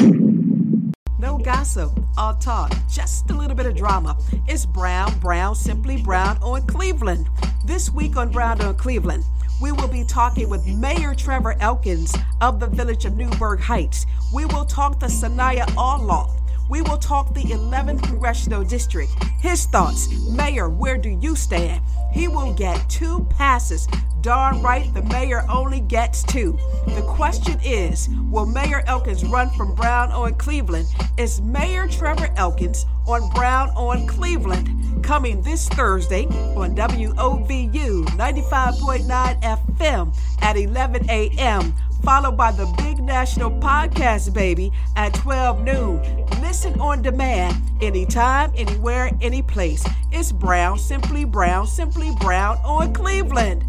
No gossip, all talk, just a little bit of drama. It's Brown, Brown, Simply Brown on Cleveland. This week on Brown on Cleveland, we will be talking with Mayor Trevor Elkins of the village of Newburg Heights. We will talk to Saniyah Allaw. We will talk the 11th Congressional District. His thoughts. Mayor, where do you stand? He will get two passes. Darn right, the mayor only gets two. The question is Will Mayor Elkins run from Brown on Cleveland? Is Mayor Trevor Elkins on Brown on Cleveland? Coming this Thursday on WOVU 95.9 FM at 11 a.m followed by the big national podcast, baby, at 12 noon. Listen on demand, anytime, anywhere, any place. It's Brown, Simply Brown, Simply Brown on Cleveland.